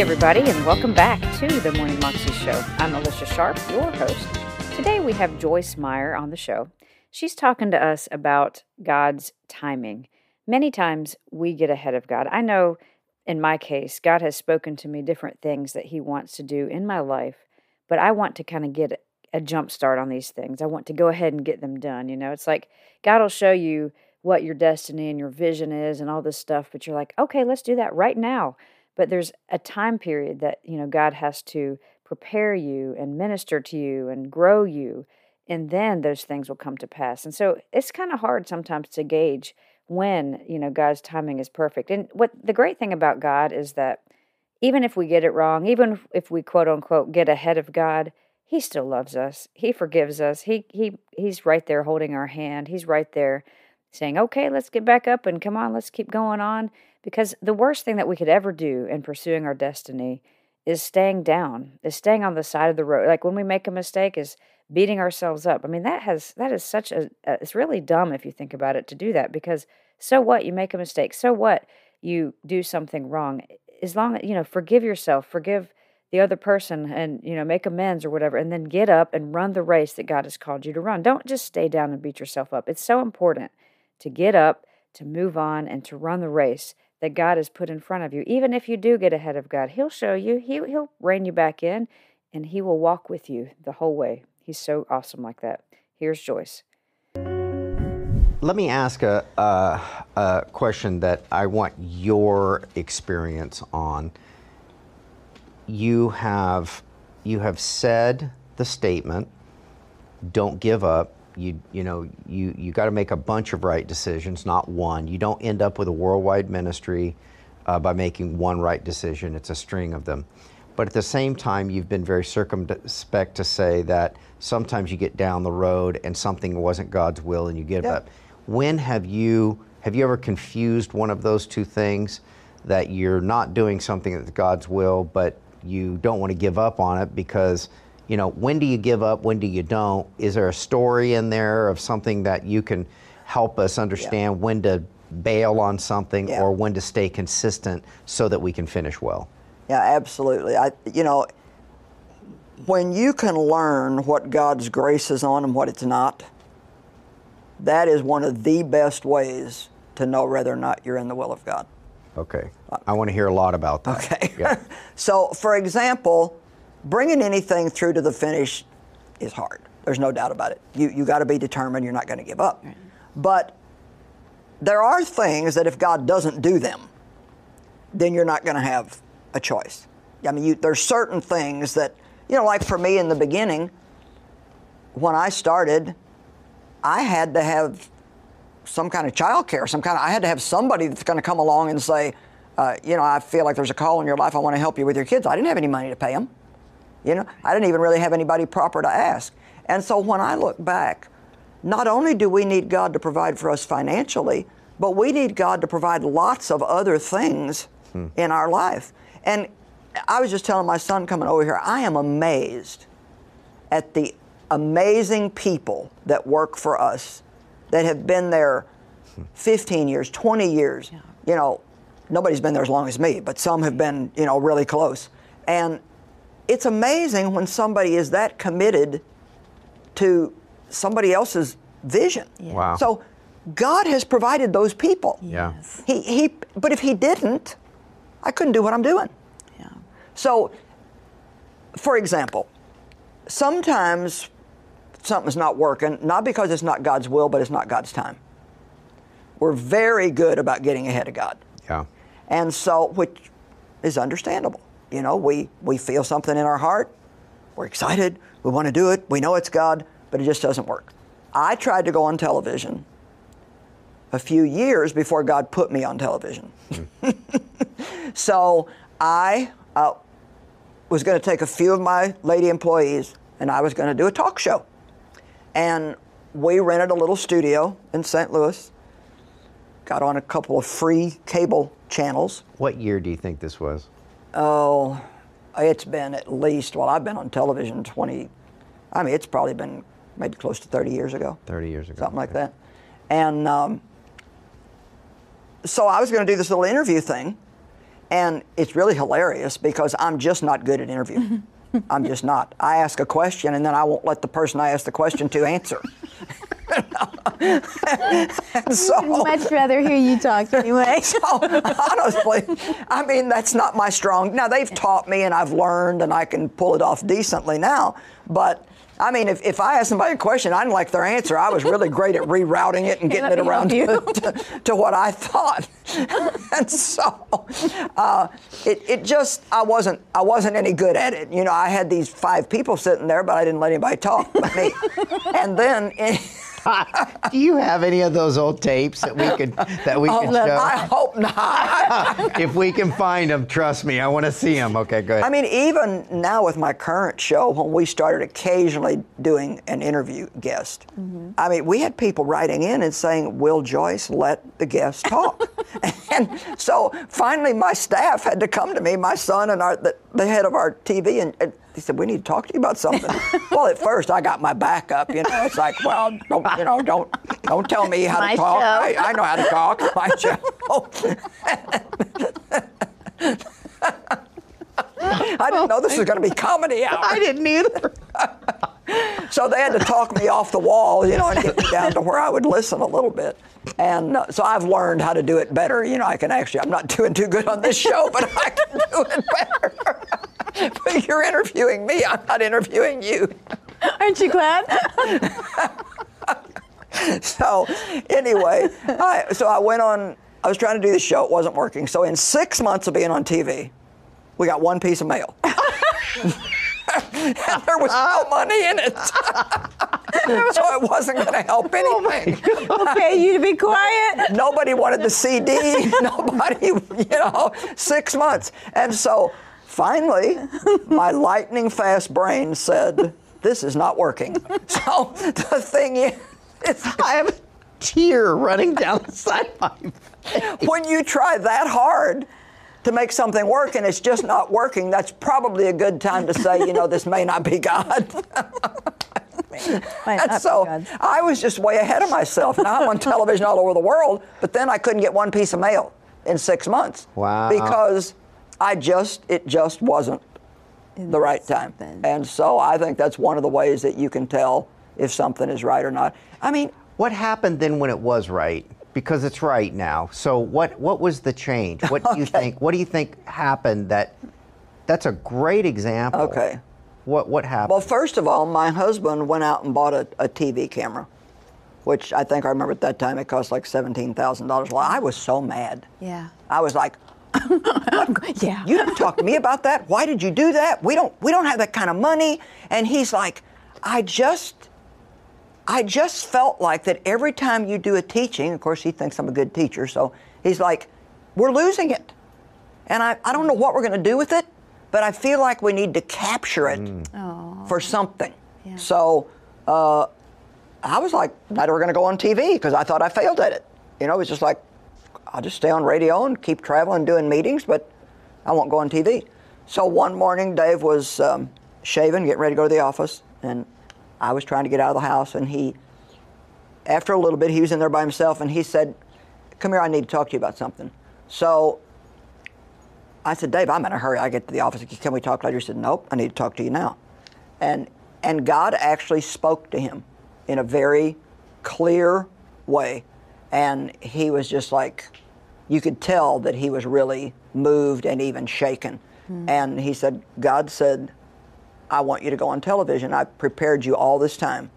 Everybody, and welcome back to the Morning Moxie Show. I'm Alicia Sharp, your host. Today we have Joyce Meyer on the show. She's talking to us about God's timing. Many times we get ahead of God. I know in my case, God has spoken to me different things that He wants to do in my life, but I want to kind of get a jump start on these things. I want to go ahead and get them done. You know, it's like God will show you what your destiny and your vision is and all this stuff, but you're like, okay, let's do that right now but there's a time period that you know God has to prepare you and minister to you and grow you and then those things will come to pass. And so it's kind of hard sometimes to gauge when you know God's timing is perfect. And what the great thing about God is that even if we get it wrong even if we quote unquote get ahead of God he still loves us. He forgives us. He he he's right there holding our hand. He's right there saying okay let's get back up and come on let's keep going on because the worst thing that we could ever do in pursuing our destiny is staying down, is staying on the side of the road. Like when we make a mistake, is beating ourselves up. I mean, that has that is such a, a it's really dumb if you think about it to do that because so what you make a mistake, so what you do something wrong. As long as you know, forgive yourself, forgive the other person and you know make amends or whatever and then get up and run the race that god has called you to run don't just stay down and beat yourself up it's so important to get up to move on and to run the race that God has put in front of you. Even if you do get ahead of God, He'll show you, he, He'll rein you back in, and He will walk with you the whole way. He's so awesome like that. Here's Joyce. Let me ask a, a, a question that I want your experience on. You have you have said the statement, "Don't give up." You you know you you got to make a bunch of right decisions, not one. You don't end up with a worldwide ministry uh, by making one right decision. It's a string of them. But at the same time, you've been very circumspect to say that sometimes you get down the road and something wasn't God's will and you give yep. up. When have you have you ever confused one of those two things that you're not doing something that's God's will, but you don't want to give up on it because you know, when do you give up? When do you don't? Is there a story in there of something that you can help us understand yeah. when to bail on something yeah. or when to stay consistent so that we can finish well? Yeah, absolutely. I, you know, when you can learn what God's grace is on and what it's not, that is one of the best ways to know whether or not you're in the will of God. Okay. I want to hear a lot about that. Okay. Yeah. so, for example, bringing anything through to the finish is hard. There's no doubt about it. You you got to be determined. You're not going to give up. Right. But there are things that if God doesn't do them, then you're not going to have a choice. I mean, you, there's certain things that you know, like for me in the beginning, when I started, I had to have some kind of child care, some kind of, I had to have somebody that's going to come along and say, uh, you know, I feel like there's a call in your life. I want to help you with your kids. I didn't have any money to pay them. You know, I didn't even really have anybody proper to ask. And so when I look back, not only do we need God to provide for us financially, but we need God to provide lots of other things hmm. in our life. And I was just telling my son coming over here, I am amazed at the amazing people that work for us that have been there 15 years, 20 years. Yeah. You know, nobody's been there as long as me, but some have been, you know, really close. And it's amazing when somebody is that committed to somebody else's vision. Yes. Wow. So God has provided those people. Yeah. He, he, but if He didn't, I couldn't do what I'm doing. Yeah. So, for example, sometimes something's not working, not because it's not God's will, but it's not God's time. We're very good about getting ahead of God. Yeah. And so, which is understandable. You know, we, we feel something in our heart. We're excited. We want to do it. We know it's God, but it just doesn't work. I tried to go on television a few years before God put me on television. so I uh, was going to take a few of my lady employees and I was going to do a talk show. And we rented a little studio in St. Louis, got on a couple of free cable channels. What year do you think this was? Oh, it's been at least, well, I've been on television 20, I mean, it's probably been maybe close to 30 years ago. 30 years ago. Something like that. And um, so I was going to do this little interview thing. And it's really hilarious because I'm just not good at interviewing. I'm just not. I ask a question and then I won't let the person I ask the question to answer. So, Much rather hear you talk anyway. so, honestly, I mean, that's not my strong. Now, they've taught me and I've learned and I can pull it off decently now. But I mean, if, if I ask somebody a question, I didn't like their answer. I was really great at rerouting it and getting it around to, to, to what I thought. and so, uh, it, it just I wasn't I wasn't any good at it. You know, I had these five people sitting there, but I didn't let anybody talk but me. and then. Do you have any of those old tapes that we could that we oh, could show? I hope not. if we can find them, trust me, I want to see them. Okay, good. I mean, even now with my current show, when we started occasionally doing an interview guest, mm-hmm. I mean, we had people writing in and saying, "Will Joyce let the guest talk?" and so finally, my staff had to come to me, my son and our the, the head of our TV, and, and he said, "We need to talk to you about something." well, at first, I got my back up. You know, it's like, well, don't you know, don't don't tell me how My to talk. I, I know how to talk. My show. I didn't know this was going to be comedy hour. I didn't either. So they had to talk me off the wall, you know, and get me down to where I would listen a little bit. And uh, so I've learned how to do it better. You know, I can actually, I'm not doing too good on this show, but I can do it better. but you're interviewing me, I'm not interviewing you. Aren't you glad? So anyway, I, so I went on, I was trying to do the show, it wasn't working. So in six months of being on TV, we got one piece of mail. and there was no money in it. so it wasn't going to help oh anything. okay, you to be quiet. Nobody wanted the CD. Nobody, you know, six months. And so finally, my lightning fast brain said, this is not working. So the thing is, I have a tear running down the side of my face. when you try that hard to make something work and it's just not working, that's probably a good time to say, you know, this may not be God. Might And so I was just way ahead of myself. Now I'm on television all over the world, but then I couldn't get one piece of mail in six months. Wow. Because I just, it just wasn't the right time. Something. And so I think that's one of the ways that you can tell if something is right or not. I mean, What happened then when it was right? Because it's right now. So what what was the change? What do you think? What do you think happened that that's a great example. Okay. What what happened? Well, first of all, my husband went out and bought a, a TV camera, which I think I remember at that time it cost like seventeen thousand dollars. Well, I was so mad. Yeah. I was like, Yeah. "You didn't talk to me about that. Why did you do that? We don't we don't have that kind of money." And he's like, "I just." I just felt like that every time you do a teaching, of course, he thinks I'm a good teacher, so he's like, we're losing it. And I, I don't know what we're going to do with it, but I feel like we need to capture it for something. Yeah. So uh, I was like, not ever going to go on TV because I thought I failed at it. You know, it was just like, I'll just stay on radio and keep traveling, doing meetings, but I won't go on TV. So one morning, Dave was um, shaving, getting ready to go to the office, and I was trying to get out of the house, and he, after a little bit, he was in there by himself, and he said, "Come here, I need to talk to you about something." So I said, "Dave, I'm in a hurry. I get to the office. Can we talk later?" He said, "Nope, I need to talk to you now." And and God actually spoke to him in a very clear way, and he was just like, you could tell that he was really moved and even shaken. Hmm. And he said, God said, I want you to go on television. I've prepared you all this time.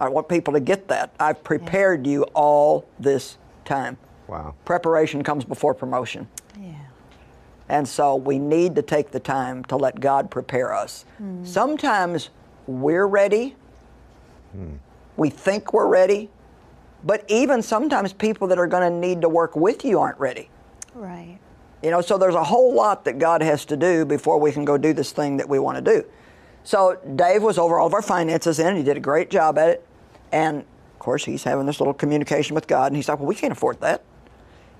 I want people to get that. I've prepared you all this time. wow. Preparation comes before promotion. Yeah. And so we need to take the time to let God prepare us. Hmm. Sometimes we're ready, hmm. we think we're ready, but even sometimes people that are going to need to work with you aren't ready. Right. You know, so there's a whole lot that God has to do before we can go do this thing that we want to do. So Dave was over all of our finances in, and he did a great job at it. And of course, he's having this little communication with God, and he's like, Well, we can't afford that.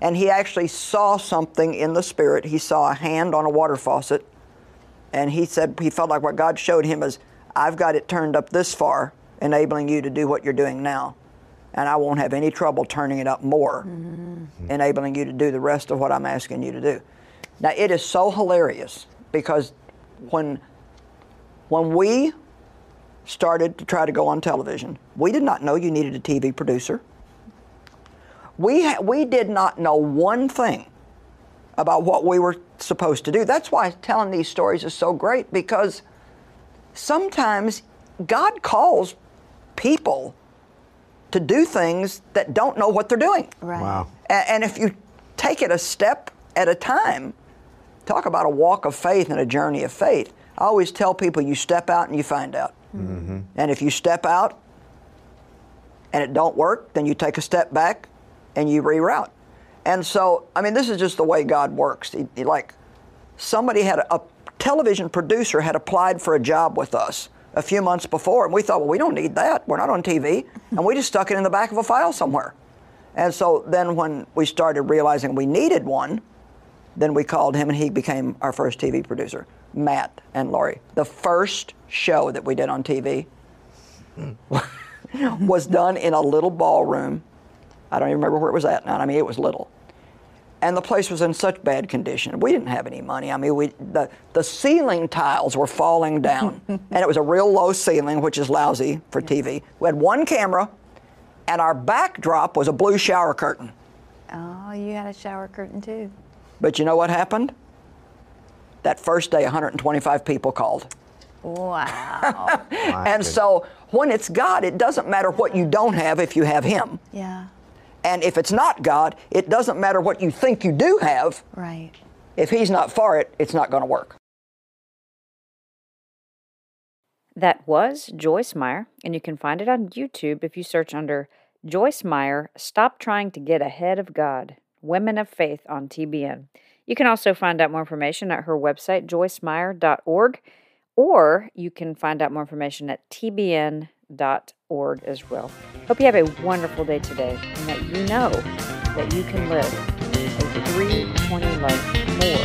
And he actually saw something in the spirit. He saw a hand on a water faucet, and he said he felt like what God showed him is, I've got it turned up this far, enabling you to do what you're doing now. And I won't have any trouble turning it up more, mm-hmm. enabling you to do the rest of what I'm asking you to do. Now, it is so hilarious because when, when we started to try to go on television, we did not know you needed a TV producer. We, ha- we did not know one thing about what we were supposed to do. That's why telling these stories is so great because sometimes God calls people to do things that don't know what they're doing. Right. Wow. A- And if you take it a step at a time, talk about a walk of faith and a journey of faith. I always tell people you step out and you find out. Mm-hmm. And if you step out and it don't work, then you take a step back and you reroute. And so, I mean, this is just the way God works. He, he, like somebody had a, a television producer had applied for a job with us a few months before, and we thought, well, we don't need that. We're not on TV, and we just stuck it in the back of a file somewhere. And so then, when we started realizing we needed one, then we called him, and he became our first TV producer, Matt and Laurie. The first show that we did on TV hmm. was done in a little ballroom. I don't even remember where it was at now. I mean, it was little. And the place was in such bad condition. We didn't have any money. I mean, we, the, the ceiling tiles were falling down. and it was a real low ceiling, which is lousy for TV. We had one camera, and our backdrop was a blue shower curtain. Oh, you had a shower curtain too. But you know what happened? That first day, 125 people called. Wow. And so when it's God, it doesn't matter what you don't have if you have Him. yeah. And if it's not God, it doesn't matter what you think you do have. Right. If He's not for it, it's not going to work. That was Joyce Meyer, and you can find it on YouTube if you search under Joyce Meyer Stop Trying to Get Ahead of God Women of Faith on TBN. You can also find out more information at her website, joycemeyer.org, or you can find out more information at tbn.org as well. Hope you have a wonderful day today and that you know that you can live a 320 life more